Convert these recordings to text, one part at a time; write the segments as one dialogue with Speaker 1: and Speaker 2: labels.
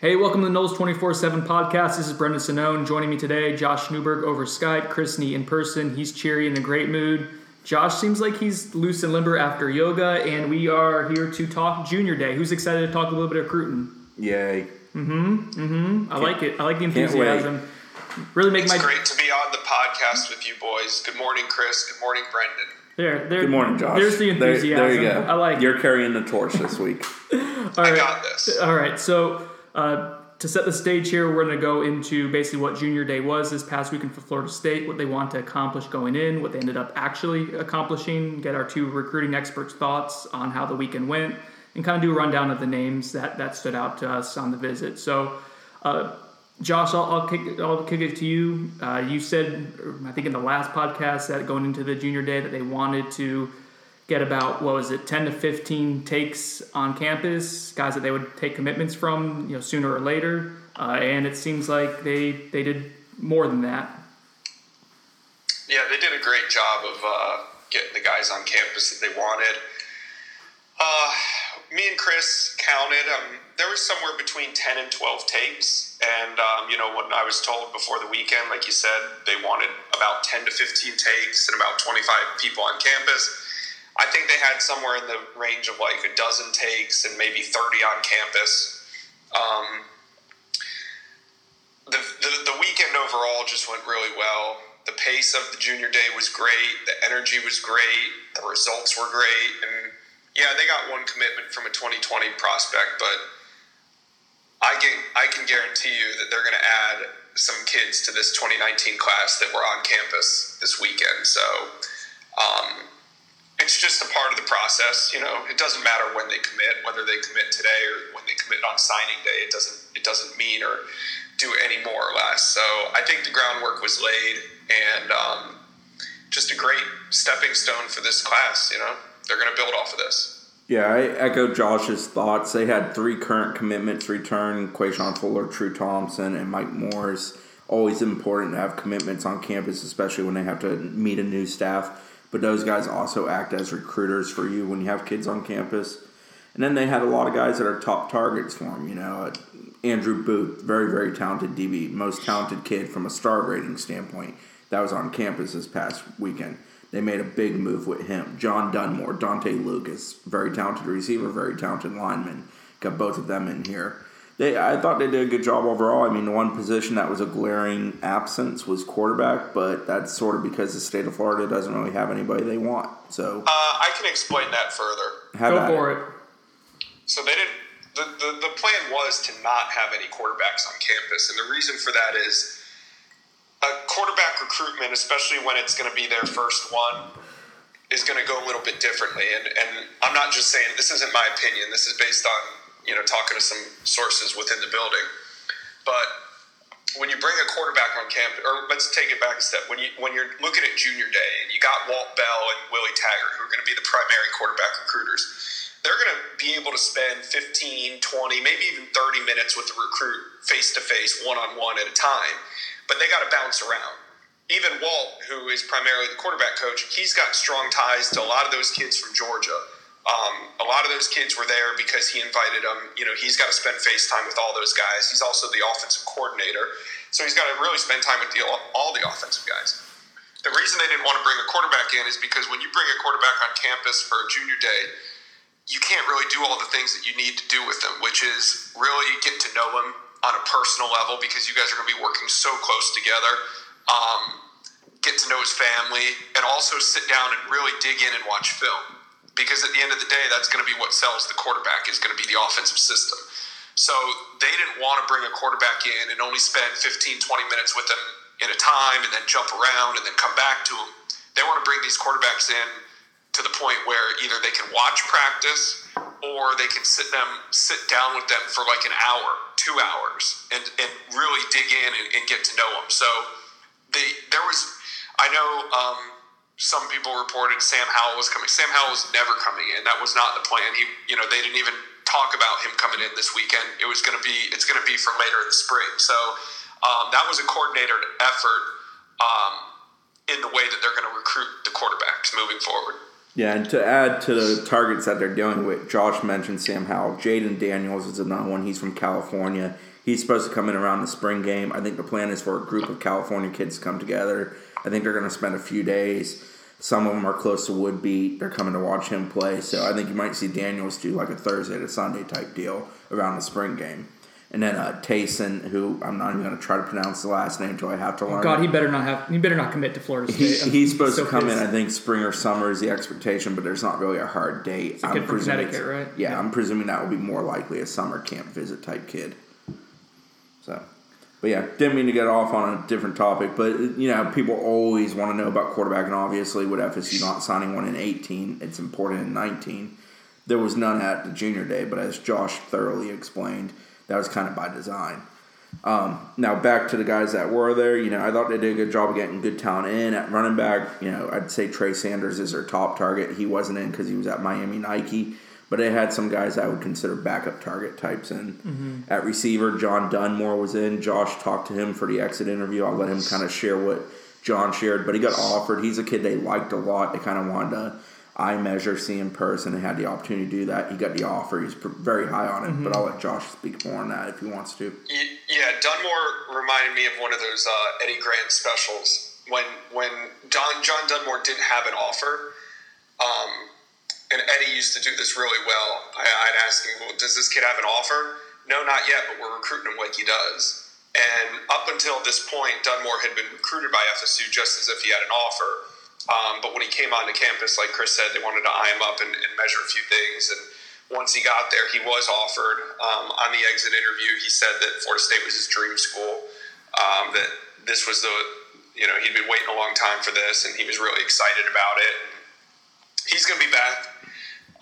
Speaker 1: Hey, welcome to the Noles 24 7 podcast. This is Brendan Sonnone. Joining me today, Josh Newberg over Skype, Chris Nee in person. He's cheery and in a great mood. Josh seems like he's loose and limber after yoga, and we are here to talk Junior Day. Who's excited to talk a little bit of recruiting?
Speaker 2: Yay.
Speaker 1: Mm-hmm. Mm-hmm. I like it. I like the enthusiasm. Really make
Speaker 3: It's
Speaker 1: my
Speaker 3: great to be on the podcast with you boys. Good morning, Chris. Good morning, Brendan.
Speaker 1: there, there.
Speaker 2: Good morning, Josh.
Speaker 1: There's the enthusiasm.
Speaker 2: There, you go.
Speaker 1: I like.
Speaker 2: You're carrying the torch this week.
Speaker 1: All
Speaker 3: I got this.
Speaker 1: All right, so uh, to set the stage here, we're going to go into basically what Junior Day was this past weekend for Florida State, what they want to accomplish going in, what they ended up actually accomplishing, get our two recruiting experts' thoughts on how the weekend went, and kind of do a rundown of the names that, that stood out to us on the visit. So, uh, Josh, I'll, I'll, kick, I'll kick it to you. Uh, you said, I think in the last podcast, that going into the Junior Day, that they wanted to get about what was it 10 to 15 takes on campus guys that they would take commitments from you know sooner or later uh, and it seems like they they did more than that
Speaker 3: Yeah, they did a great job of uh, getting the guys on campus that they wanted. Uh, me and Chris counted. Um, there was somewhere between 10 and 12 takes. And, um, you know, when I was told before the weekend, like you said, they wanted about 10 to 15 takes and about 25 people on campus. I think they had somewhere in the range of like a dozen takes and maybe 30 on campus. Um, the, the, the weekend overall just went really well. The pace of the junior day was great. The energy was great. The results were great. And yeah, they got one commitment from a 2020 prospect, but I can, I can guarantee you that they're going to add some kids to this 2019 class that were on campus this weekend. So um, it's just a part of the process. You know, it doesn't matter when they commit, whether they commit today or when they commit on signing day. It doesn't it doesn't mean or do any more or less. So I think the groundwork was laid, and um, just a great stepping stone for this class. You know, they're going to build off of this.
Speaker 2: Yeah, I echo Josh's thoughts. They had three current commitments return Quayshawn Fuller, True Thompson, and Mike Morris. Always important to have commitments on campus, especially when they have to meet a new staff. But those guys also act as recruiters for you when you have kids on campus. And then they had a lot of guys that are top targets for them. You know, uh, Andrew Booth, very, very talented DB, most talented kid from a star rating standpoint. That was on campus this past weekend. They made a big move with him. John Dunmore, Dante Lucas, very talented receiver, very talented lineman. Got both of them in here. They, I thought they did a good job overall. I mean, the one position that was a glaring absence was quarterback, but that's sort of because the state of Florida doesn't really have anybody they want. So,
Speaker 3: Uh, I can explain that further.
Speaker 2: have
Speaker 1: go for
Speaker 2: it.
Speaker 1: it
Speaker 3: So they didn't. The, the, the plan was to not have any quarterbacks on campus, and the reason for that is a quarterback recruitment, especially when it's going to be their first one, is going to go a little bit differently. And and I'm not just saying this isn't my opinion. This is based on you know talking to some sources within the building. But when you bring a quarterback on campus, or let's take it back a step. When you when you're looking at junior day and you got Walt Bell and Willie Taggart, who are going to be the primary quarterback recruiters, they're going to be able to spend 15, 20, maybe even 30 minutes with the recruit face to face, one on one at a time. But they got to bounce around. Even Walt, who is primarily the quarterback coach, he's got strong ties to a lot of those kids from Georgia. Um, a lot of those kids were there because he invited them. You know, he's got to spend face time with all those guys. He's also the offensive coordinator, so he's got to really spend time with the, all the offensive guys. The reason they didn't want to bring a quarterback in is because when you bring a quarterback on campus for a junior day, you can't really do all the things that you need to do with them, which is really get to know them on a personal level because you guys are going to be working so close together. Um, get to know his family, and also sit down and really dig in and watch film. Because at the end of the day, that's going to be what sells the quarterback is going to be the offensive system. So they didn't want to bring a quarterback in and only spend 15, 20 minutes with them in a time and then jump around and then come back to them. They want to bring these quarterbacks in to the point where either they can watch practice or they can sit them sit down with them for like an hour, two hours, and, and really dig in and, and get to know them. So they there was I know um, some people reported Sam Howell was coming. Sam Howell was never coming in. That was not the plan. He you know they didn't even talk about him coming in this weekend. It was going to be it's going to be for later in the spring. So um, that was a coordinated effort um, in the way that they're going to recruit the quarterbacks moving forward.
Speaker 2: Yeah, and to add to the targets that they're dealing with, Josh mentioned Sam Howell. Jayden Daniels is another one. He's from California. He's supposed to come in around the spring game. I think the plan is for a group of California kids to come together. I think they're going to spend a few days. Some of them are close to Woodbeat. They're coming to watch him play. So I think you might see Daniels do like a Thursday to Sunday type deal around the spring game. And then uh, Taisun, who I'm not even going to try to pronounce the last name until I have to learn.
Speaker 1: God, he better not have. He better not commit to Florida
Speaker 2: He,
Speaker 1: State.
Speaker 2: he's supposed
Speaker 1: So
Speaker 2: to come
Speaker 1: pissed.
Speaker 2: in. I think spring or summer is the expectation, but there's not really a hard date.
Speaker 1: a kid from Connecticut, right?
Speaker 2: Yeah,
Speaker 1: Yeah.
Speaker 2: I'm presuming that will be more likely a summer camp visit type kid. So, but yeah, didn't mean to get off on a different topic, but you know, people always want to know about quarterback, and obviously, with FSU not signing one in 18, it's important in 19. There was none at the junior day, but as Josh thoroughly explained, that was kind of by design. Um, now back to the guys that were there. You know, I thought they did a good job of getting good talent in at running back. You know, I'd say Trey Sanders is their top target. He wasn't in because he was at Miami Nike, but they had some guys I would consider backup target types in. At receiver, John Dunmore was in. Josh talked to him for the exit interview. I'll let him kind of share what John shared, but he got offered. He's a kid they liked a lot. They kind of wanted to eye measure, see in person, and had the opportunity to do that. He got the offer. He's very high on it, but I'll let Josh speak more on that if he wants to.
Speaker 3: Yeah, Dunmore reminded me of one of those uh, Eddie Gran specials when when Don John Dunmore didn't have an offer, um, and Eddie used to do this really well. I, I'd ask him, "Well, does this kid have an offer?" No, not yet, but we're recruiting him like he does. And up until this point, Dunmore had been recruited by FSU just as if he had an offer. Um, but when he came onto campus, like Chris said, they wanted to eye him up and, and measure a few things. And once he got there, he was offered. Um, on the exit interview, he said that Florida State was his dream school. Um, that this was the, you know, he'd been waiting a long time for this, and he was really excited about it. And he's going to be back.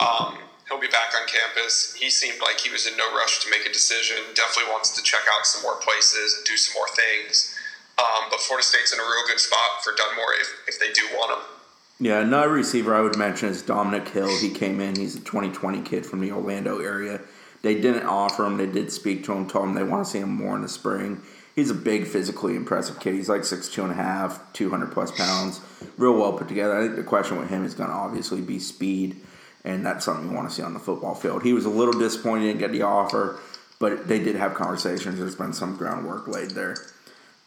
Speaker 3: Um, he'll be back on campus. He seemed like he was in no rush to make a decision. Definitely wants to check out some more places and do some more things. Um, but Florida State's in a real good spot for Dunmore if, if they do want him.
Speaker 2: Yeah, another receiver I would mention is Dominic Hill. He came in. He's a 2020 kid from the Orlando area. They didn't offer him. They did speak to him, told him they want to see him more in the spring. He's a big, physically impressive kid. He's like 6'2 and a half, 200 plus pounds. Real well put together. I think the question with him is going to obviously be speed, and that's something you want to see on the football field. He was a little disappointed he didn't get the offer, but they did have conversations. There's been some groundwork laid there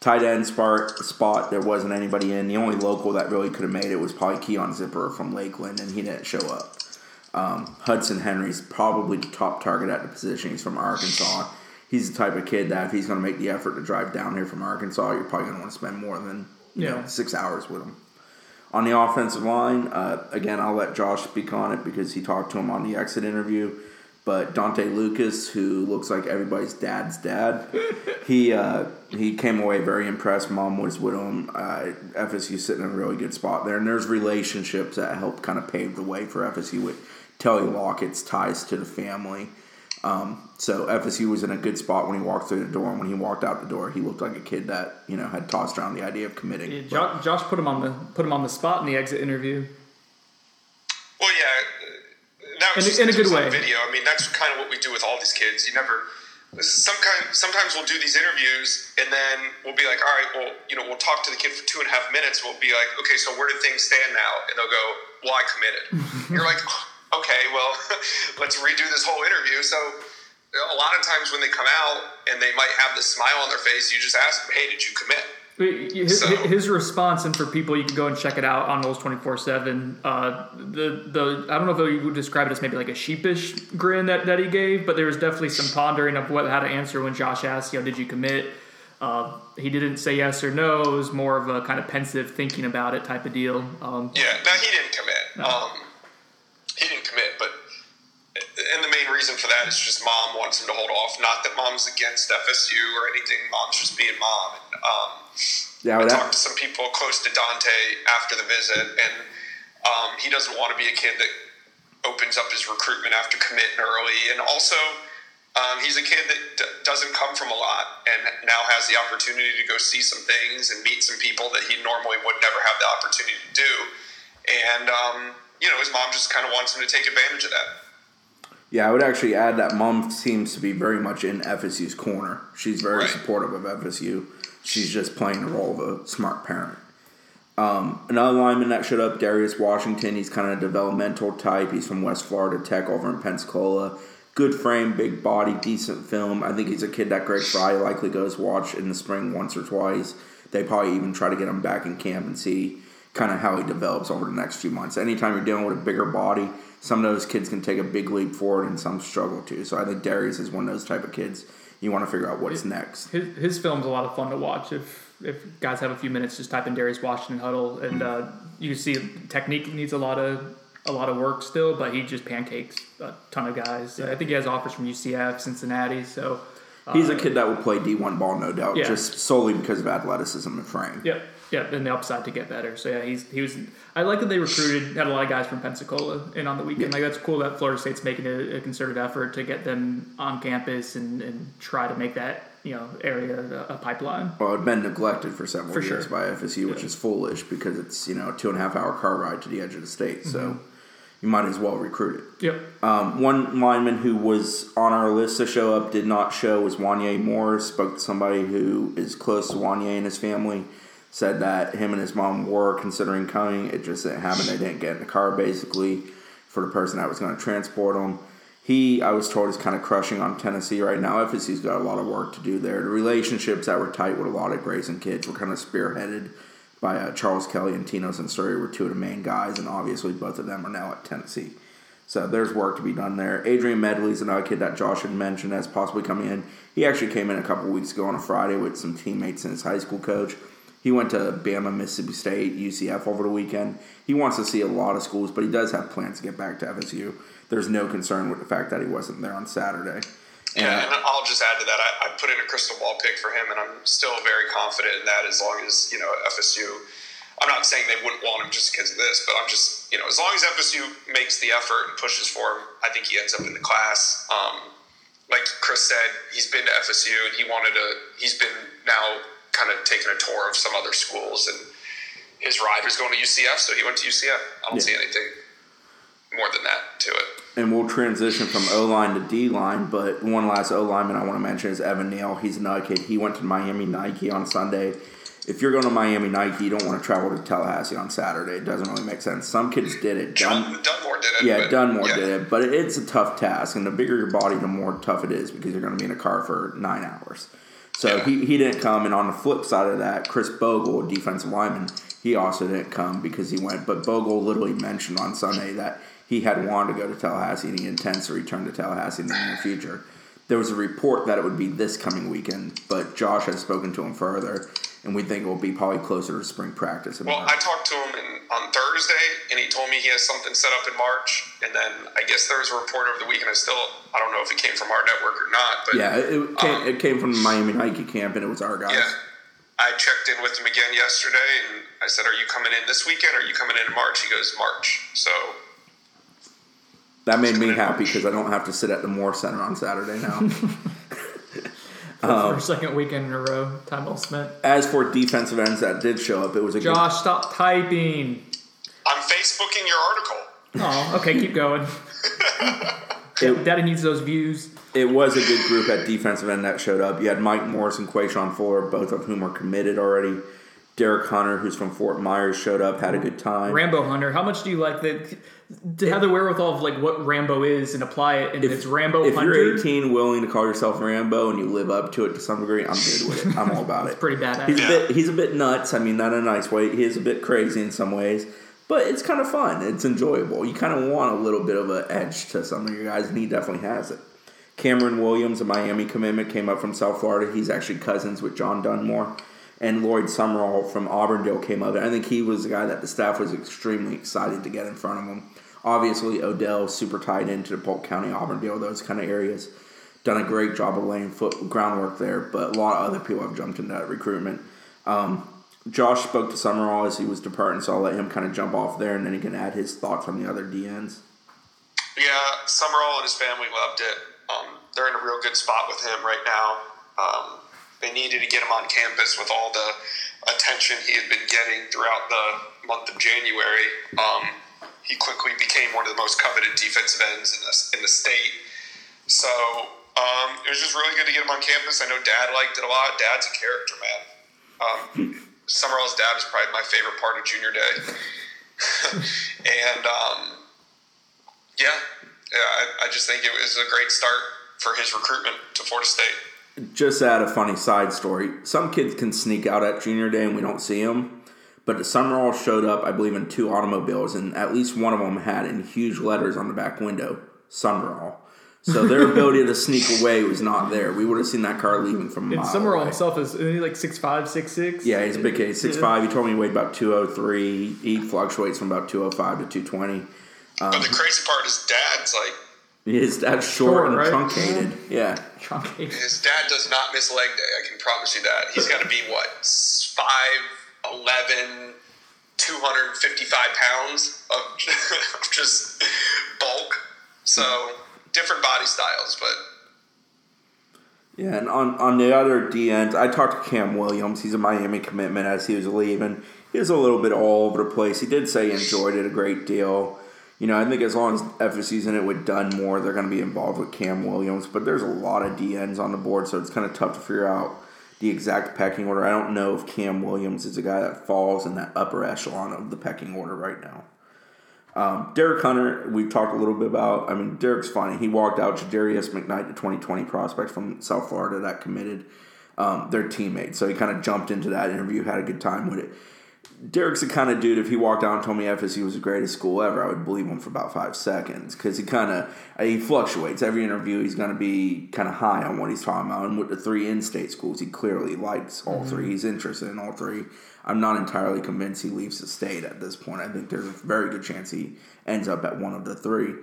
Speaker 2: tight end spot, spot there wasn't anybody in. The only local that really could have made it was probably Keon Zipper from Lakeland, and he didn't show up. Um, Hudson Henry's probably the top target at the position. He's from Arkansas. He's the type of kid that if he's going to make the effort to drive down here from Arkansas, you're probably going to want to spend more than you know six hours with him. On the offensive line, uh, again, I'll let Josh speak on it because he talked to him on the exit interview. But Dante Lucas, who looks like everybody's dad's dad, he uh, he came away very impressed. Mom was with him. Uh, FSU sitting in a really good spot there, and there's relationships that help kind of pave the way for FSU with Telly Lockette's ties to the family. Um, so FSU was in a good spot when he walked through the door, and when he walked out the door, he looked like a kid that you know had tossed around the idea of committing.
Speaker 1: Yeah, Josh, Josh put him on the put him on the spot in the exit interview.
Speaker 3: Well, yeah, uh, that was
Speaker 1: In a-
Speaker 3: just
Speaker 1: in a good way.
Speaker 3: Video. I mean, that's kind of what we do with all these kids. You never. Some kind. Sometimes we'll do these interviews, and then we'll be like, "All right, well, you know, we'll talk to the kid for two and a half minutes. We'll be like, okay, so where do things stand now?" And they'll go, "Well, I committed." You're like, "Okay, well, let's redo this whole interview." So. A lot of times when they come out and they might have this smile on their face, you just ask them, "Hey, did you commit?"
Speaker 1: His,
Speaker 3: So-
Speaker 1: his response, and for people, you can go and check it out on Noles twenty four seven. Uh, The the I don't know if you would describe it as maybe like a sheepish grin that, that he gave, but there was definitely some pondering of what how to answer when Josh asked, "You know, did you commit?" Uh, he didn't say yes or no. It was more of a kind of pensive thinking about it type of deal. Um,
Speaker 3: Yeah, no, he didn't commit. Um, he didn't commit, but and the main reason for that is just mom wants him to hold off. Not that mom's against FSU or anything. Mom's just being mom. And, um,
Speaker 2: Yeah,
Speaker 3: I talked to some people close to Dante after the visit, and um, he doesn't want to be a kid that opens up his recruitment after committing early. And also, um, he's a kid that d- doesn't come from a lot and now has the opportunity to go see some things and meet some people that he normally would never have the opportunity to do. And, um, you know, his mom just kind of wants him to take advantage of that.
Speaker 2: Yeah, I would actually add that mom seems to be very much in FSU's corner. She's very
Speaker 3: Right.
Speaker 2: supportive of FSU. She's just playing the role of a smart parent. Um, another lineman that showed up, Darius Washington. He's kind of a developmental type. He's from West Florida Tech over in Pensacola. Good frame, big body, decent film. I think he's a kid that Greg Frey likely goes watch in the spring once or twice. They probably even try to get him back in camp and see kind of how he develops over the next few months. Anytime you're dealing with a bigger body, some of those kids can take a big leap forward and some struggle too. So I think Darius is one of those type of kids. You want to figure out what's next.
Speaker 1: His, his film's a lot of fun to watch. If if guys have a few minutes, just type in Darius Washington huddle, and uh, you see technique needs a lot of a lot of work still, but he just pancakes a ton of guys. I think he has offers from UCF, Cincinnati, so. Uh,
Speaker 2: He's a kid that will play D1 ball, no doubt,
Speaker 1: Yeah.
Speaker 2: just solely because of athleticism and frame.
Speaker 1: Yep, yep, and the upside to get better. So yeah, he's he was. I like that they recruited had a lot of guys from Pensacola in on the weekend. Like that's cool that Florida State's making a, a concerted effort to get them on campus and, and try to make that you know area a, a pipeline.
Speaker 2: Well, it'd been neglected for several
Speaker 1: For
Speaker 2: years
Speaker 1: sure.
Speaker 2: by FSU, which
Speaker 1: Yeah.
Speaker 2: is foolish because it's you know a two and a half hour car ride to the edge of the state. So
Speaker 1: Mm-hmm.
Speaker 2: you might as well recruit it.
Speaker 1: Yep.
Speaker 2: Um, one lineman who was on our list to show up did not show was Wanya Moore. Spoke to somebody who is close to Wanya and his family. Said that him and his mom were considering coming. It just didn't happen. They didn't get in the car basically for the person that was going to transport them. He, I was told, is kind of crushing on Tennessee right now. FSU's got a lot of work to do there. The relationships that were tight with a lot of Grayson kids were kind of spearheaded by uh, Charles Kelly and Tino Sunseri were two of the main guys, and obviously both of them are now at Tennessee. So there's work to be done there. Adrian Medley's another kid that Josh had mentioned as possibly coming in. He actually came in a couple weeks ago on a Friday with some teammates and his high school coach. He went to Bama, Mississippi State, UCF over the weekend. He wants to see a lot of schools, but he does have plans to get back to FSU. There's no concern with the fact that he wasn't there on Saturday.
Speaker 3: Yeah, and I'll just add to that. I, I put in a crystal ball pick for him, and I'm still very confident in that. As long as you know FSU, I'm not saying they wouldn't want him just because of this, but I'm just you know as long as FSU makes the effort and pushes for him, I think he ends up in the class. Um, like Chris said, he's been to FSU, and he wanted to. He's been now kind of taking a tour of some other schools, and his ride was going to UCF, so he went to UCF. I don't
Speaker 2: Yeah.
Speaker 3: see anything more than that to it.
Speaker 2: and we'll transition from O line to D line. But one last O lineman I want to mention is Evan Neal. He's another kid. He went to Miami Nike on Sunday. If you're going to Miami Nike, you don't want to travel to Tallahassee on Saturday. It doesn't really make sense. Some kids did it. Dun,
Speaker 3: Dunmore did it.
Speaker 2: yeah, Dunmore
Speaker 3: yeah.
Speaker 2: did it, but it's a tough task. And the bigger your body, the more tough it is because you're going to be in a car for nine hours. So
Speaker 3: Yeah.
Speaker 2: he, he didn't come. And on the flip side of that, Khris Bogle, a defensive lineman, he also didn't come because he went. But Bogle literally mentioned on Sunday that he had wanted to go to Tallahassee and he intends to return to Tallahassee in the near future. There was a report that it would be this coming weekend, but Josh has spoken to him further, and we think it will be probably closer to spring practice.
Speaker 3: Well, I talked to him in, on Thursday, and he told me he has something set up in March. And then I guess there was a report over the weekend. I still, I don't know if it came from our network or not, but
Speaker 2: yeah, it, came, um, it came from the Miami Nike camp, and it was our guys.
Speaker 3: yeah. I checked in with him again yesterday, and I said, "Are you coming in this weekend? Or are you coming in in March?" He goes, "March." So
Speaker 2: That made me happy because I don't have to sit at the Moore Center on Saturday now.
Speaker 1: For um, second weekend in a row, time well spent.
Speaker 2: As for defensive ends that did show up, it was a good,
Speaker 1: Josh, stop typing.
Speaker 3: I'm Facebooking your article.
Speaker 1: Oh, okay, keep going.
Speaker 2: it,
Speaker 1: Daddy needs those views.
Speaker 2: it was a good group at defensive end that showed up. You had Mike Morris and Quayshawn Fuller, both of whom are committed already. Derek Hunter, who's from Fort Myers, showed up, had a good time.
Speaker 1: Rambo Hunter. How much do you like that? To have the wherewithal of like what Rambo is and apply it, and it's Rambo
Speaker 2: if
Speaker 1: Hunter.
Speaker 2: you're 18, willing to call yourself Rambo, and you live up to it to some degree, I'm good with it. I'm all about it.
Speaker 1: pretty badass.
Speaker 2: He's a bit he's a bit nuts. I mean, not in a nice way. He is a bit crazy in some ways, but it's kind of fun. It's enjoyable. You kind of want a little bit of an edge to some of your guys, and he definitely has it. Cameron Williams, a Miami commitment, came up from South Florida. He's actually cousins with John Dunmore. And Lloyd Summerall from Auburndale came up. I think he was the guy that the staff was extremely excited to get in front of him. Obviously, Odell super tied into Polk County, Auburndale, those kind of areas. Done a great job of laying foot groundwork there, but a lot of other people have jumped into that recruitment. Um, Josh spoke to Summerall as he was departing, so I'll let him kind of jump off there, and then he can add his thoughts on the other DNs.
Speaker 3: Yeah, Summerall and his family loved it. Um, they're in a real good spot with him right now. Um, they needed to get him on campus with all the attention he had been getting throughout the month of January. Um, he quickly became one of the most coveted defensive ends in the, in the state. So um, it was just really good to get him on campus. I know Dad liked it a lot. Dad's a character, man. Um, Summerall's dad is probably my favorite part of junior day. and um, yeah, yeah I, I just think it was a great start for his recruitment to Florida State.
Speaker 2: Just add a funny side story. Some kids can sneak out at junior day and we don't see them. But the Summerall showed up, I believe, in two automobiles, and at least one of them had in huge letters on the back window, Summerall. So their ability to sneak away was not there. We would have seen that car leaving from a
Speaker 1: And
Speaker 2: mile
Speaker 1: Summerall
Speaker 2: away.
Speaker 1: himself is isn't he like six five, six six.
Speaker 2: Yeah, he's a big kid. Six five. He told me he weighed about two oh three. He fluctuates from about two oh five to two twenty.
Speaker 3: but the um, crazy part is dad's like,
Speaker 2: His dad's short,
Speaker 1: Short,
Speaker 2: and
Speaker 1: right?
Speaker 2: truncated. Yeah.
Speaker 1: Truncated.
Speaker 3: his dad does not miss leg day. I can promise you that. He's got to be what five eleven. 255 pounds of of just bulk. So different body styles, but
Speaker 2: Yeah, and on, on the other D ends, I talked to Cam Williams. He's a Miami commitment as he was leaving. He was a little bit all over the place. He did say he enjoyed it a great deal. You know, I think as long as FSU's in it with Dunmore, they're going to be involved with Cam Williams. But there's a lot of D ends on the board, so it's kind of tough to figure out the exact pecking order. I don't know if Cam Williams is a guy that falls in that upper echelon of the pecking order right now. Um, Derek Hunter, we've talked a little bit about. I mean, Derek's funny. He walked out Jadarius McKnight, the 2020 prospect from South Florida that committed. Um, their teammate, so he kind of jumped into that interview, had a good time with it. Derek's the kind of dude. If he walked out and told me FSU was the greatest school ever, I would believe him for about five seconds because he kind of uh, he fluctuates. Every interview, he's going to be kind of high on what he's talking about. And with the three in-state schools, he clearly likes all mm-hmm. three. He's interested in all three. I'm not entirely convinced he leaves the state at this point. I think there's a very good chance he ends up at one of the three.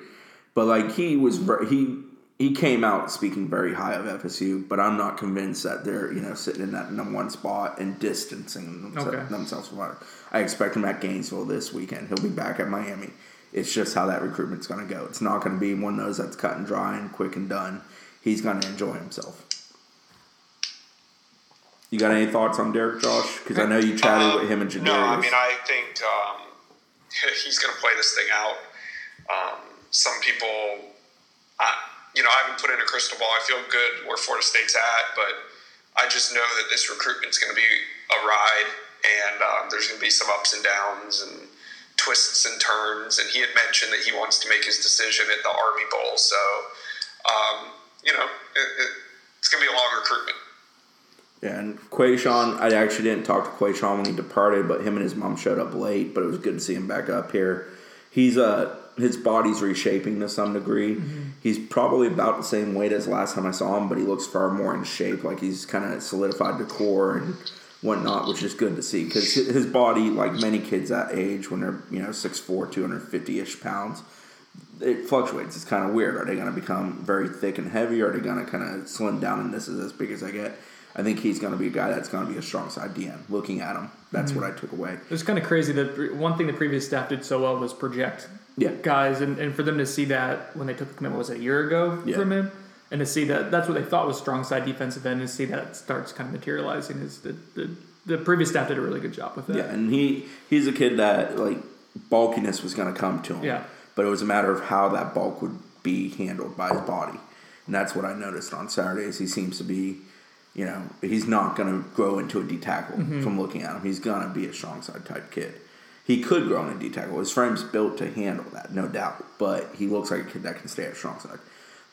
Speaker 2: But like he was, he he came out speaking very high of FSU, but I'm not convinced that they're you know sitting in that number one spot and distancing themselves,
Speaker 1: Okay.
Speaker 2: themselves from it. I expect him at Gainesville this weekend. He'll be back at Miami. It's just how that recruitment's going to go. It's not going to be one of those that's cut and dry and quick and done. He's going to enjoy himself. You got any thoughts on Derek Josh? Because I know you chatted
Speaker 3: Uh,
Speaker 2: with him and Jadarius.
Speaker 3: No, I mean I think um, he's going to play this thing out. Um, some people, I, you know, I haven't put in a crystal ball. I feel good where Florida State's at, but I just know that this recruitment's going to be a ride, and um, there's going to be some ups and downs and twists and turns. And he had mentioned that he wants to make his decision at the Army Bowl, so um, you know, it, it, it's going to be a long recruitment.
Speaker 2: Yeah, and Quayshawn, I actually didn't talk to Quayshawn when he departed, but him and his mom showed up late. But it was good to see him back up here. He's uh his body's reshaping to some degree. He's probably about the same weight as last time I saw him, but he looks far more in shape. Like he's kind of solidified the core and whatnot, which is good to see because his body, like many kids that age, when they're you know 6'4", 250 ish pounds, it fluctuates. It's kind of weird. Are they going to become very thick and heavy? Or are they going to kind of slim down and this is as big as I get? I think he's going to be a guy that's going to be a strong side DM. Looking at him, that's what mm-hmm. I took away.
Speaker 1: It's kind of crazy that one thing the previous staff did so well was project
Speaker 2: Yeah.
Speaker 1: guys, and, and for them to see that when they took the commitment was it a year ago
Speaker 2: Yeah.
Speaker 1: from him, and to see that that's what they thought was strong side defensive end, and to see that starts kind of materializing is the the, the previous staff did a really good job with that.
Speaker 2: Yeah, and he he's a kid that like bulkiness was going to come to him.
Speaker 1: Yeah.
Speaker 2: but it was a matter of how that bulk would be handled by his body, and that's what I noticed on Saturdays. He seems to be, you know, he's not going to grow into a D tackle from looking at him. He's going to be a strong side type kid. He could grow in a D tackle. His frame's built to handle that, no doubt. But he looks like a kid that can stay at strong side.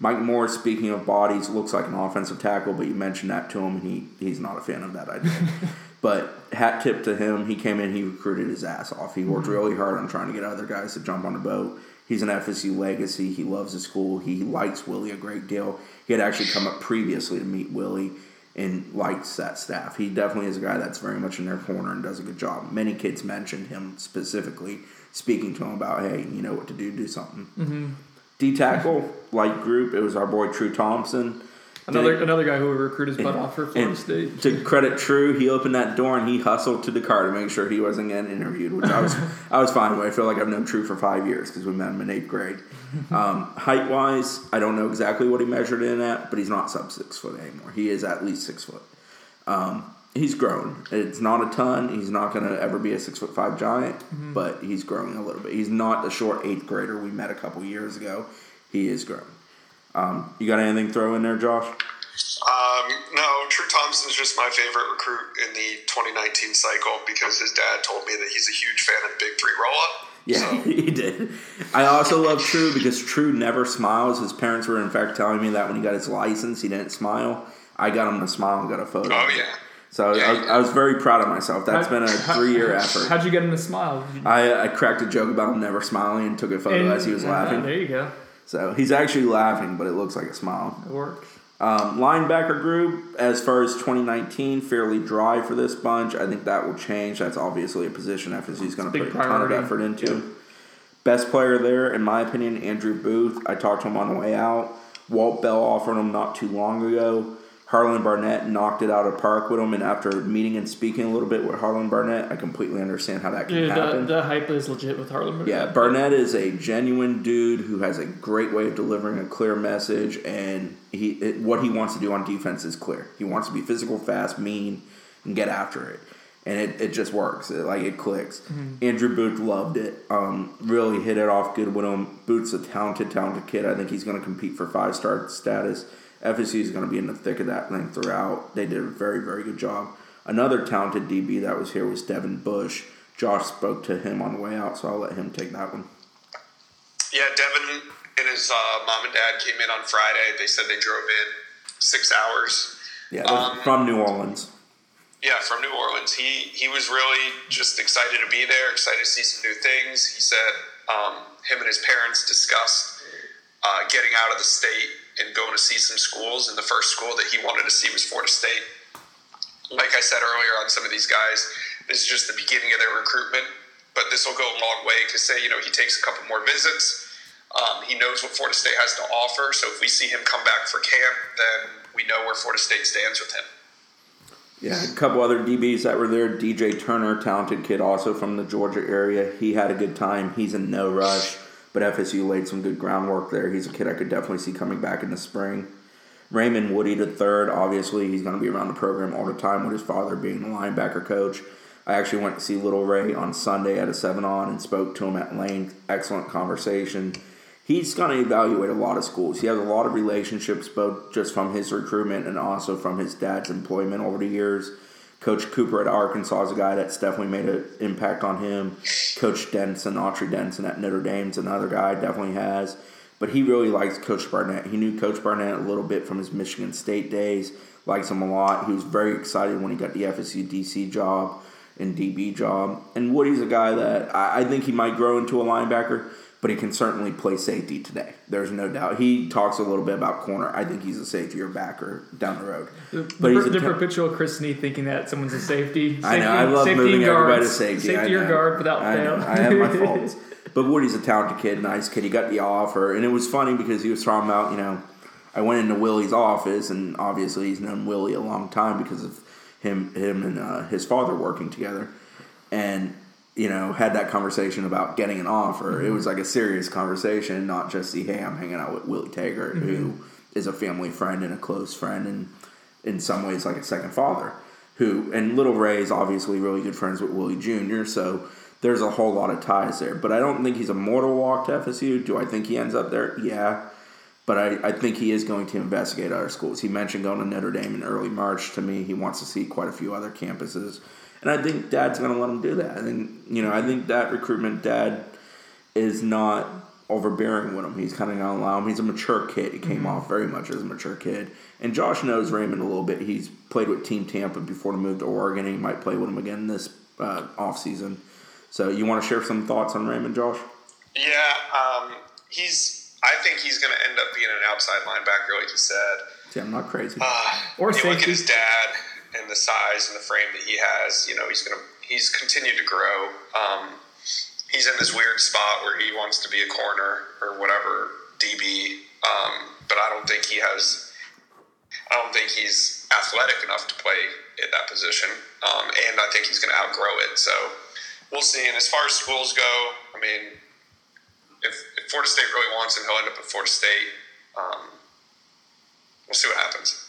Speaker 2: Mike Moore, speaking of bodies, looks like an offensive tackle, but you mentioned that to him, and he, he's not a fan of that idea. but hat tip to him, he came in, he recruited his ass off. He worked mm-hmm. really hard on trying to get other guys to jump on the boat. He's an FSU legacy. He loves his school. He likes Willie a great deal. He had actually come up previously to meet Willie and likes that staff. He definitely is a guy that's very much in their corner and does a good job. Many kids mentioned him specifically, speaking to him about, hey, you know what to do, do something. Mm-hmm. D tackle, light group, it was our boy True Thompson.
Speaker 1: Another another guy who would recruit his butt off for Florida State.
Speaker 2: To credit True, he opened that door and he hustled to the car to make sure he wasn't getting interviewed, which I was I was fine with. I feel like I've known True for five years because we met him in eighth grade. Um, height wise, I don't know exactly what he measured in at, but he's not sub six foot anymore. He is at least six foot. Um, he's grown. It's not a ton. He's not going to ever be a six foot five giant, but he's growing a little bit. He's not the short eighth grader we met a couple years ago. He is growing. Um, you got anything to throw in there, Josh?
Speaker 3: Um, no, True Thompson's just my favorite recruit in the 2019 cycle because his dad told me that he's a huge fan of Big Three roll up.
Speaker 2: Yeah,
Speaker 3: So,
Speaker 2: he did. I also love True because True never smiles. His parents were, in fact, telling me that when he got his license, he didn't smile. I got him to smile and got a photo.
Speaker 3: oh yeah.
Speaker 2: So I, was, I was very proud of myself. That's been a three year effort.
Speaker 1: How'd you get him to smile?
Speaker 2: I, I cracked a joke about him never smiling and took a photo
Speaker 1: And-
Speaker 2: as he was
Speaker 1: yeah,
Speaker 2: laughing.
Speaker 1: there you go.
Speaker 2: So he's actually laughing, but it looks like a smile.
Speaker 1: It works.
Speaker 2: Um, linebacker group, as far as 2019, fairly dry for this bunch. I think that will change. That's obviously a position FSU's going to put a ton of effort into. Best player there, in my opinion, Andrew Booth. I talked to him on the way out. Walt Bell offered him not too long ago. Harlan Barnett knocked it out of park with him, and after meeting and speaking a little bit with Harlan Barnett, I completely understand how that can
Speaker 1: Dude, the,
Speaker 2: happen.
Speaker 1: the hype is legit with Harlan.
Speaker 2: Yeah, Barnett is a genuine dude who has a great way of delivering a clear message, and he it, what he wants to do on defense is clear. He wants to be physical, fast, mean, and get after it, and it, it just works. It, like it clicks. Andrew Booth loved it. Um, really hit it off good with him. Booth's a talented, talented kid. I think he's going to compete for five star status. FSU is going to be in the thick of that thing throughout. They did a very, very good job. Another talented DB that was here was Devin Bush. Josh spoke to him on the way out, so I'll let him take that one.
Speaker 3: Yeah, Devin and his uh, mom and dad came in on Friday. They said they drove in six hours.
Speaker 2: Yeah,
Speaker 3: Um,
Speaker 2: from New Orleans.
Speaker 3: Yeah, from New Orleans. He he was really just excited to be there, excited to see some new things. He said um, him and his parents discussed uh, getting out of the state and going to see some schools. And the first school that he wanted to see was Florida State. Like I said earlier on some of these guys, this is just the beginning of their recruitment. But this will go a long way because say you know he takes a couple more visits. Um, he knows what Florida State has to offer. So if we see him come back for camp, then we know where Florida State stands with him.
Speaker 2: Yeah, a couple other DBs that were there. DJ Turner, talented kid, also from the Georgia area. He had a good time. He's in no rush, but FSU laid some good groundwork there. He's a kid I could definitely see coming back in the spring. Raymond Woody the third, obviously he's going to be around the program all the time with his father being the linebacker coach. I actually went to see Little Ray on Sunday at a seven on and spoke to him at length. Excellent conversation. He's going to evaluate a lot of schools. He has a lot of relationships, both just from his recruitment and also from his dad's employment over the years. Coach Cooper at Arkansas is a guy that's definitely made an impact on him. Coach Denson, Autry Denson at Notre Dame's another guy, definitely has. But he really likes Coach Barnett. He knew Coach Barnett a little bit from his Michigan State days, likes him a lot. He was very excited when he got the FSU DC job and DB job. And Woody's a guy that I, I think he might grow into a linebacker, but he can certainly play safety today. There's no doubt. He talks a little bit about corner. I think he's a safety or backer down the road.
Speaker 1: The,
Speaker 2: But he's a
Speaker 1: the
Speaker 2: te-
Speaker 1: perpetual Chris Snee thinking that someone's a safety.
Speaker 2: I know.
Speaker 1: Safety-
Speaker 2: I love moving
Speaker 1: and
Speaker 2: everybody to safety.
Speaker 1: Safety or guard without
Speaker 2: I
Speaker 1: fail.
Speaker 2: know. I have my faults. But Woody's a talented kid, nice kid. He got the offer, and it was funny because he was talking about, you know, I went into Willie's office, and obviously he's known Willie a long time because of him, him and uh, his father working together, and you know had that conversation about getting an offer. It mm-hmm. was like a serious conversation, not just the hey, I'm hanging out with Willie Taggart, who mm-hmm. is a family friend and a close friend, and in some ways like a second father. Who and Little Ray is obviously really good friends with Willie Jr. So there's a whole lot of ties there. But I don't think he's a mortal walk to FSU. Do I think he ends up there? Yeah. But I, I think he is going to investigate other schools. He mentioned going to Notre Dame in early March. To me, he wants to see quite a few other campuses. And I think Dad's going to let him do that. I think, you know, I think that recruitment Dad is not overbearing with him. He's kind of going to allow him. He's a mature kid. He came off very much as a mature kid. And Josh knows Raymond a little bit. He's played with Team Tampa before the move to Oregon. And he might play with him again this uh, offseason. So you want to share some thoughts on Raymond, Josh?
Speaker 3: Yeah, um, he's. I think he's going to end up being an outside linebacker, like you said.
Speaker 2: Yeah, I'm not crazy.
Speaker 3: Uh,
Speaker 1: Or
Speaker 3: you look at his dad and the size and the frame that he has. You know, he's to. He's continued to grow. Um, he's in this weird spot where he wants to be a corner or whatever DB, um, but I don't think he has. I don't think he's athletic enough to play at that position, um, and I think he's going to outgrow it. So we'll see. And as far as schools go, I mean, if, if Florida State really wants him, he'll end up at Florida State. Um, we'll see what happens.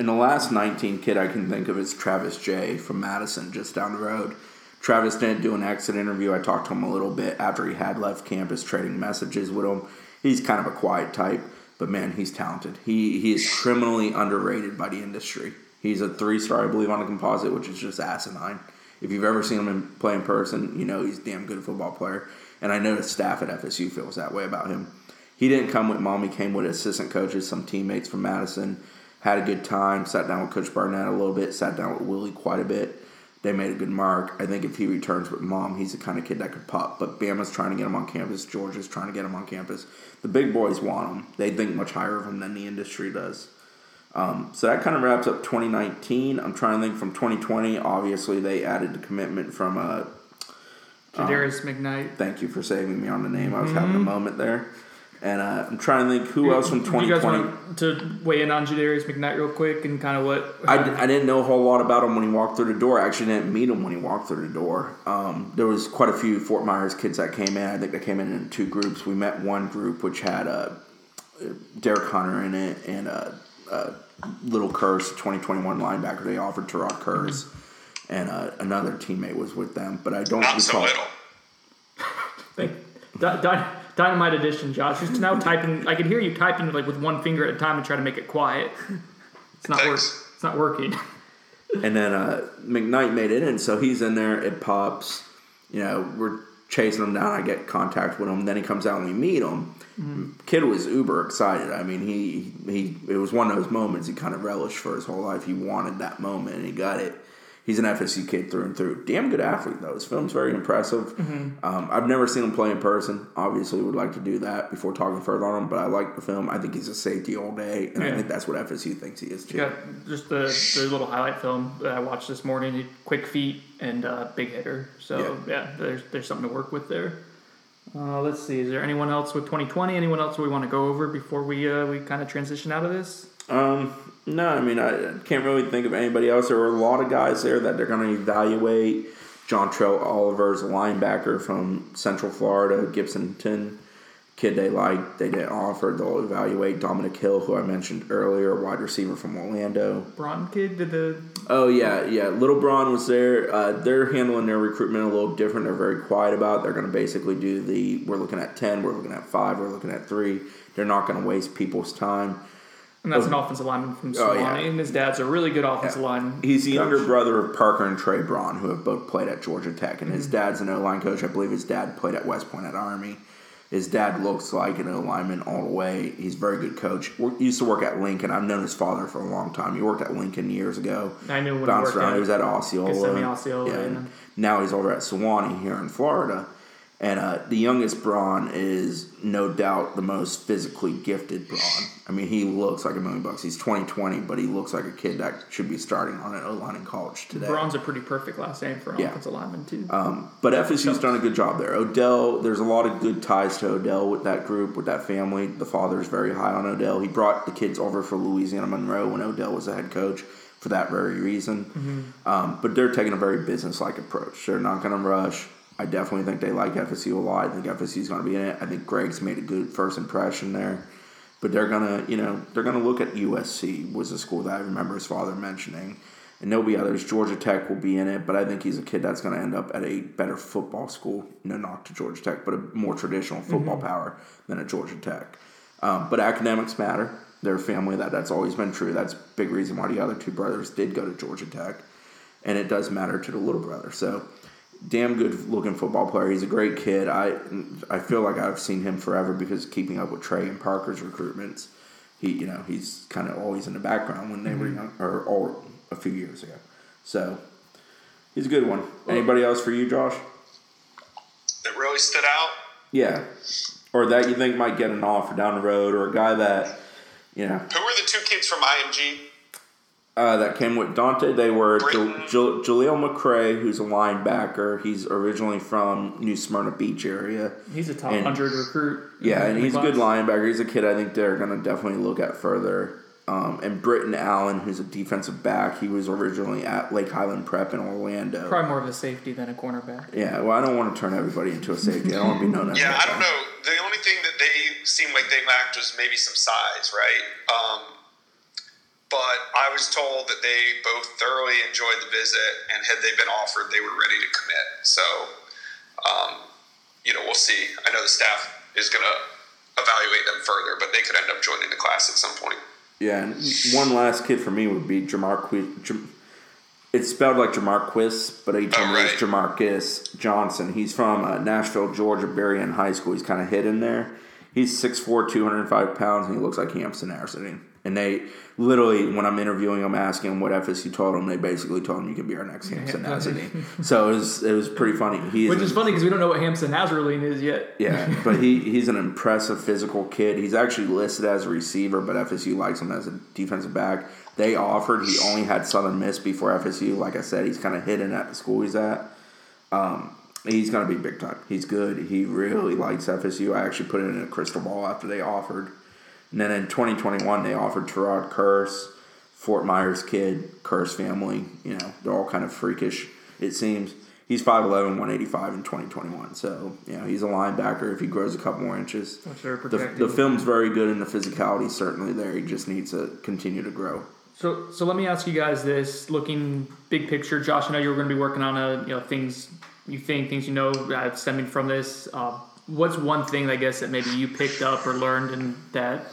Speaker 2: And the last 19 kid I can think of is Travis Jay from Madison, just down the road. Travis didn't do an exit interview. I talked to him a little bit after he had left campus, trading messages with him. He's kind of a quiet type, but man, he's talented. He he is criminally underrated by the industry. He's a three star, I believe, on a composite, which is just asinine. If you've ever seen him in, play in person, you know he's a damn good football player. And I know the staff at FSU feels that way about him. He didn't come with mom. He came with assistant coaches, some teammates from Madison. Had a good time. Sat down with Coach Barnett a little bit. Sat down with Willie quite a bit. They made a good mark. I think if he returns with mom, he's the kind of kid that could pop. But Bama's trying to get him on campus. Georgia's trying to get him on campus. The big boys want him. They think much higher of him than the industry does. Um, so that kind of wraps up 2019. I'm trying to think from 2020. Obviously, they added the commitment from uh,
Speaker 1: Jadarius McKnight.
Speaker 2: Thank you for saving me on the name. I was having a moment there. And uh, I'm trying to think who else from
Speaker 1: Do you guys
Speaker 2: 2020.
Speaker 1: want to weigh in on Jadarius McKnight real quick and kind of what?
Speaker 2: I, d- I didn't know a whole lot about him when he walked through the door. I actually didn't meet him when he walked through the door. Um, there was quite a few Fort Myers kids that came in. I think they came in in two groups. We met one group which had uh, Derek Hunter in it and uh, uh, Little Curse, 2021 linebacker. They offered Terod Curse, and uh, another teammate was with them. But I don't
Speaker 3: Not so
Speaker 2: recall.
Speaker 3: little.
Speaker 1: Thank- Dy- Dy- Dynamite edition, Josh. Just now typing. I can hear you typing like with one finger at a time and try to make it quiet. It's not
Speaker 3: working.
Speaker 1: It's not working.
Speaker 2: And then uh, McKnight made it in, so he's in there. It pops. You know, we're chasing him down. I get contact with him. Then he comes out and we meet him. Kid was uber excited. I mean, he he. It was one of those moments he kind of relished for his whole life. He wanted that moment, and he got it. He's an FSU kid through and through. Damn good athlete though. His film's very impressive. Um, I've never seen him play in person. Obviously, would like to do that before talking further on him. But I like the film. I think he's a safety all day, and I think that's what FSU thinks he is too.
Speaker 1: Got just the, the little highlight film that I watched this morning. Quick feet and uh, big hitter. So yeah. there's there's something to work with there. Uh, let's see. Is there anyone else with 2020? Anyone else we want to go over before we uh, we kind of transition out of this?
Speaker 2: Um, no, I mean I can't really think of anybody else. There were a lot of guys there that they're going to evaluate. John Trell Oliver's a linebacker from Central Florida, Gibsonton. Kid they like, they didn't offer. They'll evaluate Dominic Hill, who I mentioned earlier, wide receiver from Orlando.
Speaker 1: Braun kid did the
Speaker 2: Oh yeah, yeah. Little Braun was there. Uh, they're handling their recruitment a little different. They're very quiet about. It. They're going to basically do the. We're looking at ten. We're looking at five. We're looking at three. They're not going to waste people's time.
Speaker 1: And that's oh. an offensive lineman from
Speaker 2: Oh,
Speaker 1: Suwannee,
Speaker 2: yeah.
Speaker 1: and his dad's a really good offensive lineman.
Speaker 2: He's the younger brother of Parker and Trey Braun, who have both played at Georgia Tech, and his mm-hmm. dad's an O line coach. I believe his dad played at West Point at Army. His dad looks like an O lineman all the way. He's a very good coach. Used to work at Lincoln. I've known his father for a long time. He worked at Lincoln years ago.
Speaker 1: I knew when he
Speaker 2: Bounced
Speaker 1: worked
Speaker 2: around.
Speaker 1: at
Speaker 2: He was at Osceola.
Speaker 1: Kissimmee, Osceola,
Speaker 2: Yeah,
Speaker 1: and-
Speaker 2: now he's over at Suwannee here in Florida. And uh, the youngest Braun is no doubt the most physically gifted Braun. I mean, he looks like a million bucks. He's 2020, but he looks like a kid that should be starting on an O line in college today.
Speaker 1: Braun's a pretty perfect last name for an
Speaker 2: Yeah.
Speaker 1: offensive lineman too.
Speaker 2: Um, but FSU's done a good job there. Odell, there's a lot of good ties to Odell with that group, with that family. The father's very high on Odell. He brought the kids over for Louisiana Monroe when Odell was the head coach for that very reason. Um, but they're taking a very business-like approach. They're not going to rush. I definitely think they like FSU a lot. I think FSU's going to be in it. I think Greg's made a good first impression there. But they're gonna, you know, they're gonna look at USC was a school that I remember his father mentioning, and there'll be others. Georgia Tech will be in it, but I think he's a kid that's gonna end up at a better football school. No knock to Georgia Tech, but a more traditional football power than at Georgia Tech. Um, but academics matter. They're family that that's always been true. That's a big reason why the other two brothers did go to Georgia Tech, and it does matter to the little brother. So damn good looking football player. He's a great kid. I I feel like I've seen him forever because keeping up with Trey and Parker's recruitments, he you know he's kind of always in the background when they were mm-hmm. young or, or a few years ago. So he's a good one. Anybody else for you, Josh?
Speaker 3: That really stood out.
Speaker 2: Yeah, or that you think might get an offer down the road, or a guy that you know
Speaker 3: Who were the two kids from IMG?
Speaker 2: Uh, that came with Dante. They were Jal-
Speaker 3: Britton.
Speaker 2: Jaleel McCray, who's a linebacker. He's originally from New Smyrna Beach area.
Speaker 1: He's a top
Speaker 2: and-
Speaker 1: hundred recruit.
Speaker 2: Yeah, and he's a good linebacker. He's a kid I think they're going to definitely look at further. Um, and Britton Allen, who's a defensive back, he was originally at Lake Highland Prep in Orlando.
Speaker 1: Probably more of a safety than a cornerback.
Speaker 2: Yeah, well, I don't want to turn everybody into a safety. I don't want to be known as
Speaker 3: Yeah, I don't
Speaker 2: guy.
Speaker 3: know. The only thing that they seemed like they lacked was maybe some size, right? Um, but I was told that they both thoroughly enjoyed the visit, and had they been offered, they were ready to commit. So, um, you know, we'll see. I know the staff is going to evaluate them further, but they could end up joining the class at some point.
Speaker 2: Yeah, and one last kid for me would be Jamarquis. Jam, it's spelled like Jamarquis, but he told me it's Johnson. He's from uh, Nashville, Georgia, Berrien High School. He's kind of hidden there. He's 6'4", 205 pounds, and he looks like Hamsah Nasirildeen. And they literally, when I'm interviewing him, asking him what FSU told him, they basically told him you could be our next Hamsah Nasirildeen. so it was it was pretty funny. He
Speaker 1: Which
Speaker 2: an-
Speaker 1: is funny because we don't know what Hamsah Nasirildeen is yet.
Speaker 2: yeah, but he, he's an impressive physical kid. He's actually listed as a receiver, but FSU likes him as a defensive back. They offered. He only had Southern Miss before FSU. Like I said, he's kind of hidden at the school he's at. Um, he's going to be big time. He's good. He really likes FSU. I actually put it in a crystal ball after they offered. And then in 2021, they offered Terod Curse, Fort Myers kid, Curse family. You know, they're all kind of freakish, it seems. He's 5'11, 185 in 2021. So, you know, he's a linebacker if he grows a couple more inches. The, the film's very good and the physicality certainly there. He just needs to continue to grow.
Speaker 1: So, so let me ask you guys this: looking big picture, Josh, I know you were going to be working on a, you know, things you think, things you know, uh, stemming from this. Uh, what's one thing, I guess, that maybe you picked up or learned, and that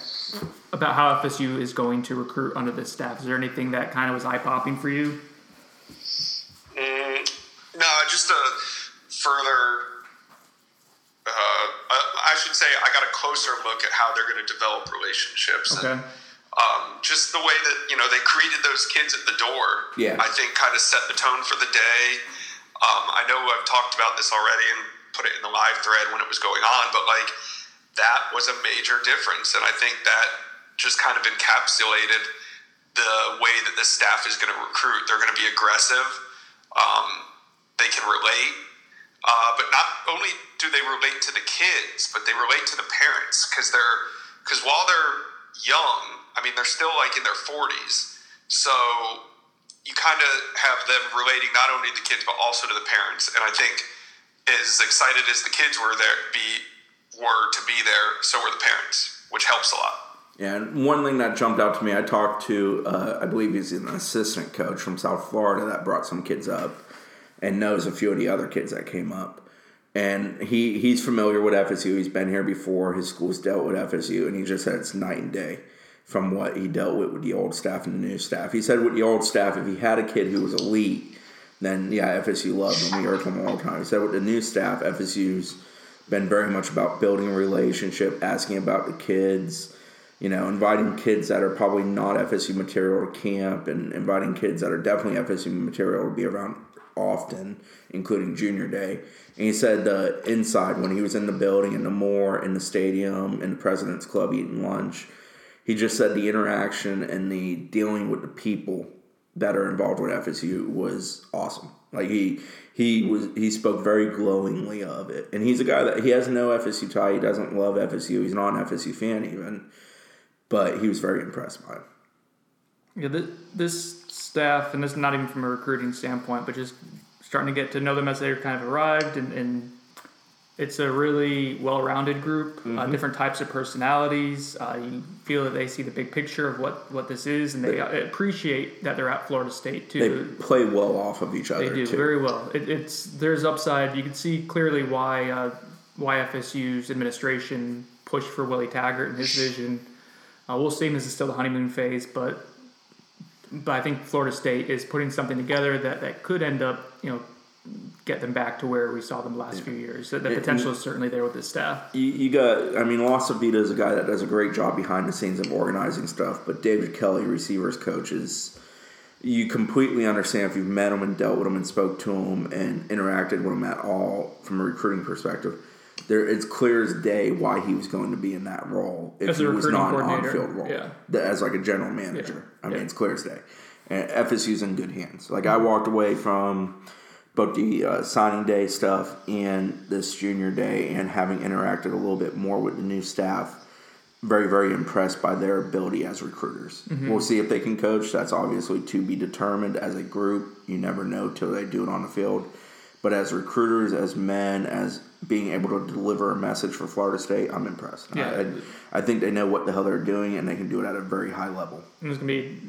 Speaker 1: about how FSU is going to recruit under this staff? Is there anything that kind of was eye popping for you?
Speaker 3: Mm, no, just a further. Uh, I I should say I got a closer look at how they're going to develop relationships.
Speaker 1: Okay.
Speaker 3: And, um, just the way that you know they greeted those kids at the door.
Speaker 2: Yeah.
Speaker 3: I think kind of set the tone for the day. Um, I know I've talked about this already and put it in the live thread when it was going on, but like that was a major difference, and I think that just kind of encapsulated the way that the staff is going to recruit. They're going to be aggressive. Um, they can relate, uh, but not only do they relate to the kids, but they relate to the parents because they're because while they're young, I mean they're still like in their forties, so you kind of have them relating not only to the kids but also to the parents. And I think as excited as the kids were there be were to be there, so were the parents, which helps a lot.
Speaker 2: Yeah, and one thing that jumped out to me, I talked to, uh, I believe he's an assistant coach from South Florida that brought some kids up and knows a few of the other kids that came up. And he, he's familiar with FSU. He's been here before. His school's dealt with FSU, and he just said it's night and day from what he dealt with with the old staff and the new staff. He said with the old staff, if he had a kid who was elite, then yeah, FSU loved him. We heard from all the time. Said with the new staff, FSU's been very much about building a relationship, asking about the kids, you know, inviting kids that are probably not FSU material to camp, and inviting kids that are definitely FSU material to be around often, including junior day. And he said the inside when he was in the building, in the Moore, in the stadium, in the President's Club eating lunch, he just said the interaction and the dealing with the people that are involved with FSU was awesome. Like he he was he spoke very glowingly of it, and he's a guy that he has no FSU tie. He doesn't love FSU. He's not an FSU fan even, but he was very impressed by.
Speaker 1: Yeah, this, this staff, and this is not even from a recruiting standpoint, but just starting to get to know them as they're kind of arrived, and, and it's a really well-rounded group, uh, different types of personalities. Uh, you feel that they see the big picture of what, what this is, and they appreciate that they're at Florida State too They
Speaker 2: play well off of each other
Speaker 1: They do
Speaker 2: too.
Speaker 1: very well. It, it's there's upside. You can see clearly why uh, why FSU's administration pushed for Willie Taggart and his vision. Uh, we'll see. This is still the honeymoon phase, but but I think Florida State is putting something together that, that could end up you know get them back to where we saw them the last few years. So the
Speaker 2: And-
Speaker 1: potential is certainly there with this staff.
Speaker 2: You, you got, I mean, Los Avita is a guy that does a great job behind the scenes of organizing stuff, but David Kelly, receivers coach, is you completely understand if you've met him and dealt with him and spoke to him and interacted with him at all from a recruiting perspective. There, it's clear as day why he was going to be in that role if
Speaker 1: As
Speaker 2: he was not an on-field role,
Speaker 1: yeah.
Speaker 2: As like a general manager. I mean,
Speaker 1: yeah.
Speaker 2: it's clear as day. And FSU's in good hands. Like I walked away from both the uh, signing day stuff and this junior day, and having interacted a little bit more with the new staff, very very impressed by their ability as recruiters. We'll see if they can coach. That's obviously to be determined as a group. You never know till they do it on the field. But as recruiters, as men, as being able to deliver a message for Florida State, I'm impressed.
Speaker 1: Yeah.
Speaker 2: I, I, I think they know what the hell they're doing, and they can do it at a very high level.
Speaker 1: And there's gonna be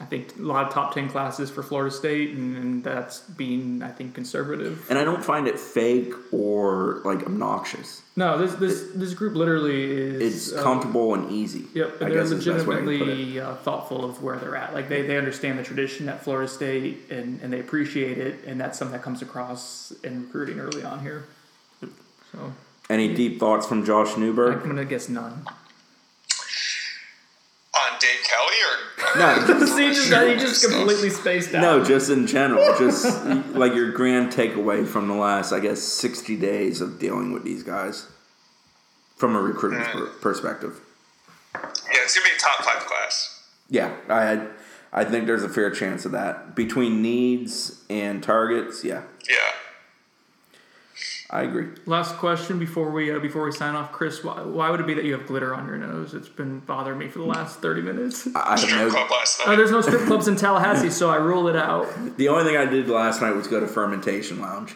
Speaker 1: I think a lot of top ten classes for Florida State, and, and that's being I think conservative.
Speaker 2: And I don't find it fake or like obnoxious.
Speaker 1: No, this this this group literally is
Speaker 2: It's
Speaker 1: uh,
Speaker 2: comfortable and easy.
Speaker 1: Yep,
Speaker 2: I
Speaker 1: they're
Speaker 2: guess is the best way to put it.
Speaker 1: legitimately uh, thoughtful of where they're at. Like they, they understand the tradition at Florida State and, and they appreciate it, and that's something that comes across in recruiting early on here. So
Speaker 2: Any deep thoughts from Josh Newberg?
Speaker 1: I'm gonna guess none.
Speaker 3: On Dave Kelly or
Speaker 2: No,
Speaker 1: See, he just, he just completely spaced out.
Speaker 2: no, just in general, just like your grand takeaway from the last, I guess, sixty days of dealing with these guys, from a recruiting mm. per- perspective.
Speaker 3: Yeah, it's gonna be a top five class.
Speaker 2: Yeah, I I think there's a fair chance of that between needs and targets. Yeah,
Speaker 3: Yeah.
Speaker 2: I agree.
Speaker 1: Last question before we uh, before we sign off, Chris. Why, why would it be that you have glitter on your nose? It's been bothering me for the last thirty minutes.
Speaker 2: I I have
Speaker 3: Strip
Speaker 2: no.
Speaker 3: club last
Speaker 1: Oh, there's no strip clubs in Tallahassee, so I ruled it out.
Speaker 2: The only thing I did last night was go to Fermentation Lounge,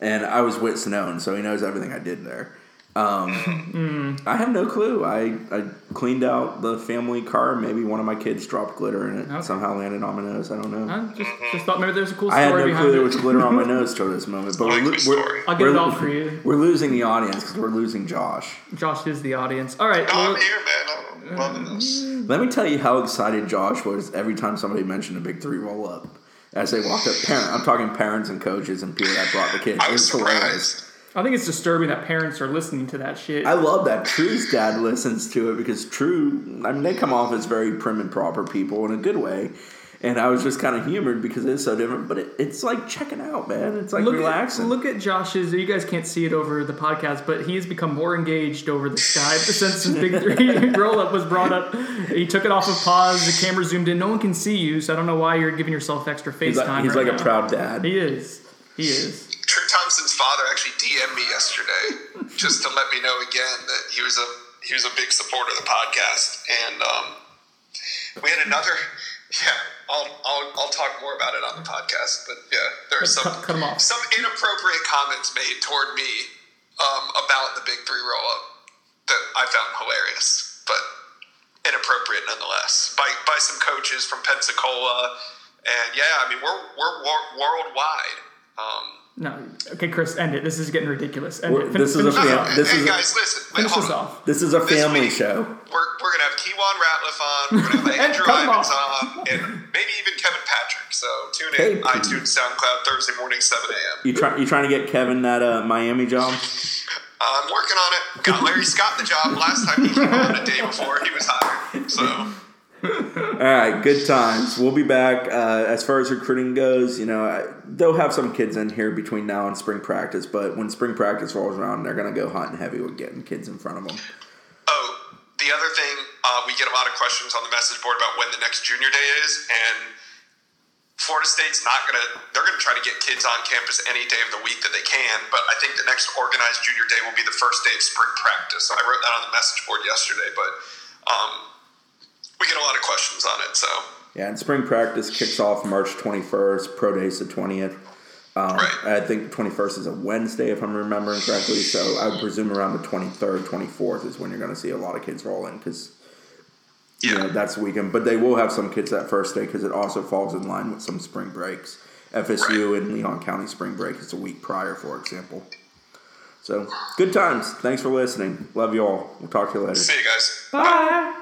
Speaker 2: and I was with Snowden, so he knows everything I did there. Um, I have no clue. I, I cleaned out the family car. Maybe one of my kids dropped glitter in it.
Speaker 1: Okay.
Speaker 2: Somehow landed on my nose. I don't know.
Speaker 1: I just just thought maybe there's a cool story.
Speaker 2: I
Speaker 1: story
Speaker 2: had no
Speaker 1: behind
Speaker 2: clue there was glitter on my nose till this moment. But we're,
Speaker 3: Likely
Speaker 2: lo-
Speaker 3: story.
Speaker 2: we're,
Speaker 1: I'll get
Speaker 2: we're,
Speaker 1: it all for you.
Speaker 2: We're losing the audience because we're losing Josh.
Speaker 1: Josh is the audience. All right.
Speaker 3: No,
Speaker 1: well-
Speaker 3: I'm here, man. I'm loving this.
Speaker 2: Let me tell you how excited Josh was every time somebody mentioned a big three roll up. As they walked up, parent, I'm talking parents and coaches and people that brought the kids.
Speaker 3: I
Speaker 2: It
Speaker 3: was
Speaker 2: hilarious.
Speaker 1: I think it's disturbing that parents are listening to that shit.
Speaker 2: I love that True's dad listens to it because True, I mean, they come off as very prim and proper people in a good way. And I was just kind of humored because it's so different, but it, it's like checking out, man. It's like
Speaker 1: look
Speaker 2: relaxing.
Speaker 1: At, look at Josh's. You guys can't see it over the podcast, but he has become more engaged over the Skype since his big three roll up was brought up. He took it off of pause. The camera zoomed in. No one can see you, so I don't know why you're giving yourself extra face
Speaker 2: he's like,
Speaker 1: time.
Speaker 2: he's
Speaker 1: right
Speaker 2: like a proud dad.
Speaker 1: He is. He is.
Speaker 3: True Thompson's father actually DM'd me yesterday just to let me know again that he was a he was a big supporter of the podcast, and um, we had another. Yeah, I'll, I'll I'll talk more about it on the podcast, but yeah, some
Speaker 1: Cut, cut off.
Speaker 3: some inappropriate comments made toward me um, about the big three roll up that I found hilarious, but inappropriate nonetheless by by some coaches from Pensacola, and yeah, I mean we're we're wor- worldwide. Um,
Speaker 1: No. Okay, Chris, end it. This is getting ridiculous. End
Speaker 2: We're-
Speaker 1: it. Fin-
Speaker 2: this is a
Speaker 1: finish
Speaker 2: fam- this
Speaker 3: hey
Speaker 2: is a-
Speaker 3: guys, listen. Wait,
Speaker 1: Finish this off.
Speaker 2: This is a
Speaker 3: This
Speaker 2: family
Speaker 3: week,
Speaker 2: show.
Speaker 3: We're, we're gonna have Kewan Ratliff on. We're gonna have Andrew
Speaker 1: cut him
Speaker 3: Ivins on, and maybe even Kevin Patrick. So tune in
Speaker 2: Hey,
Speaker 3: iTunes, SoundCloud, Thursday morning, seven a.m.
Speaker 2: You try, you trying to get Kevin that uh, Miami job?
Speaker 3: I'm working on it. Got Larry Scott the job last time he came on a day before he was hired. So
Speaker 2: All right, good times. We'll be back. Uh, as far as recruiting goes, you know, I, they'll have some kids in here between now and spring practice, but when spring practice rolls around, they're going to go hot and heavy with getting kids in front of them.
Speaker 3: Oh, the other thing, uh, we get a lot of questions on the message board about when the next junior day is, and Florida State's not going to, they're going to try to get kids on campus any day of the week that they can, but I think the next organized junior day will be the first day of spring practice. I wrote that on the message board yesterday, but um, we get a lot of questions on it, so.
Speaker 2: Yeah, and spring practice kicks off March 21st, pro day's the 20th. Um,
Speaker 3: Right.
Speaker 2: I think 21st is a Wednesday, if I'm remembering correctly. So I would presume around the 23rd, 24th is when you're going to see a lot of kids roll in because you know that's the weekend. But they will have some kids that first day because it also falls in line with some spring breaks. FSU and Leon County spring break is a week prior, for example. So good times. Thanks for listening. Love you all. We'll talk to you later.
Speaker 3: See you guys.
Speaker 1: Bye.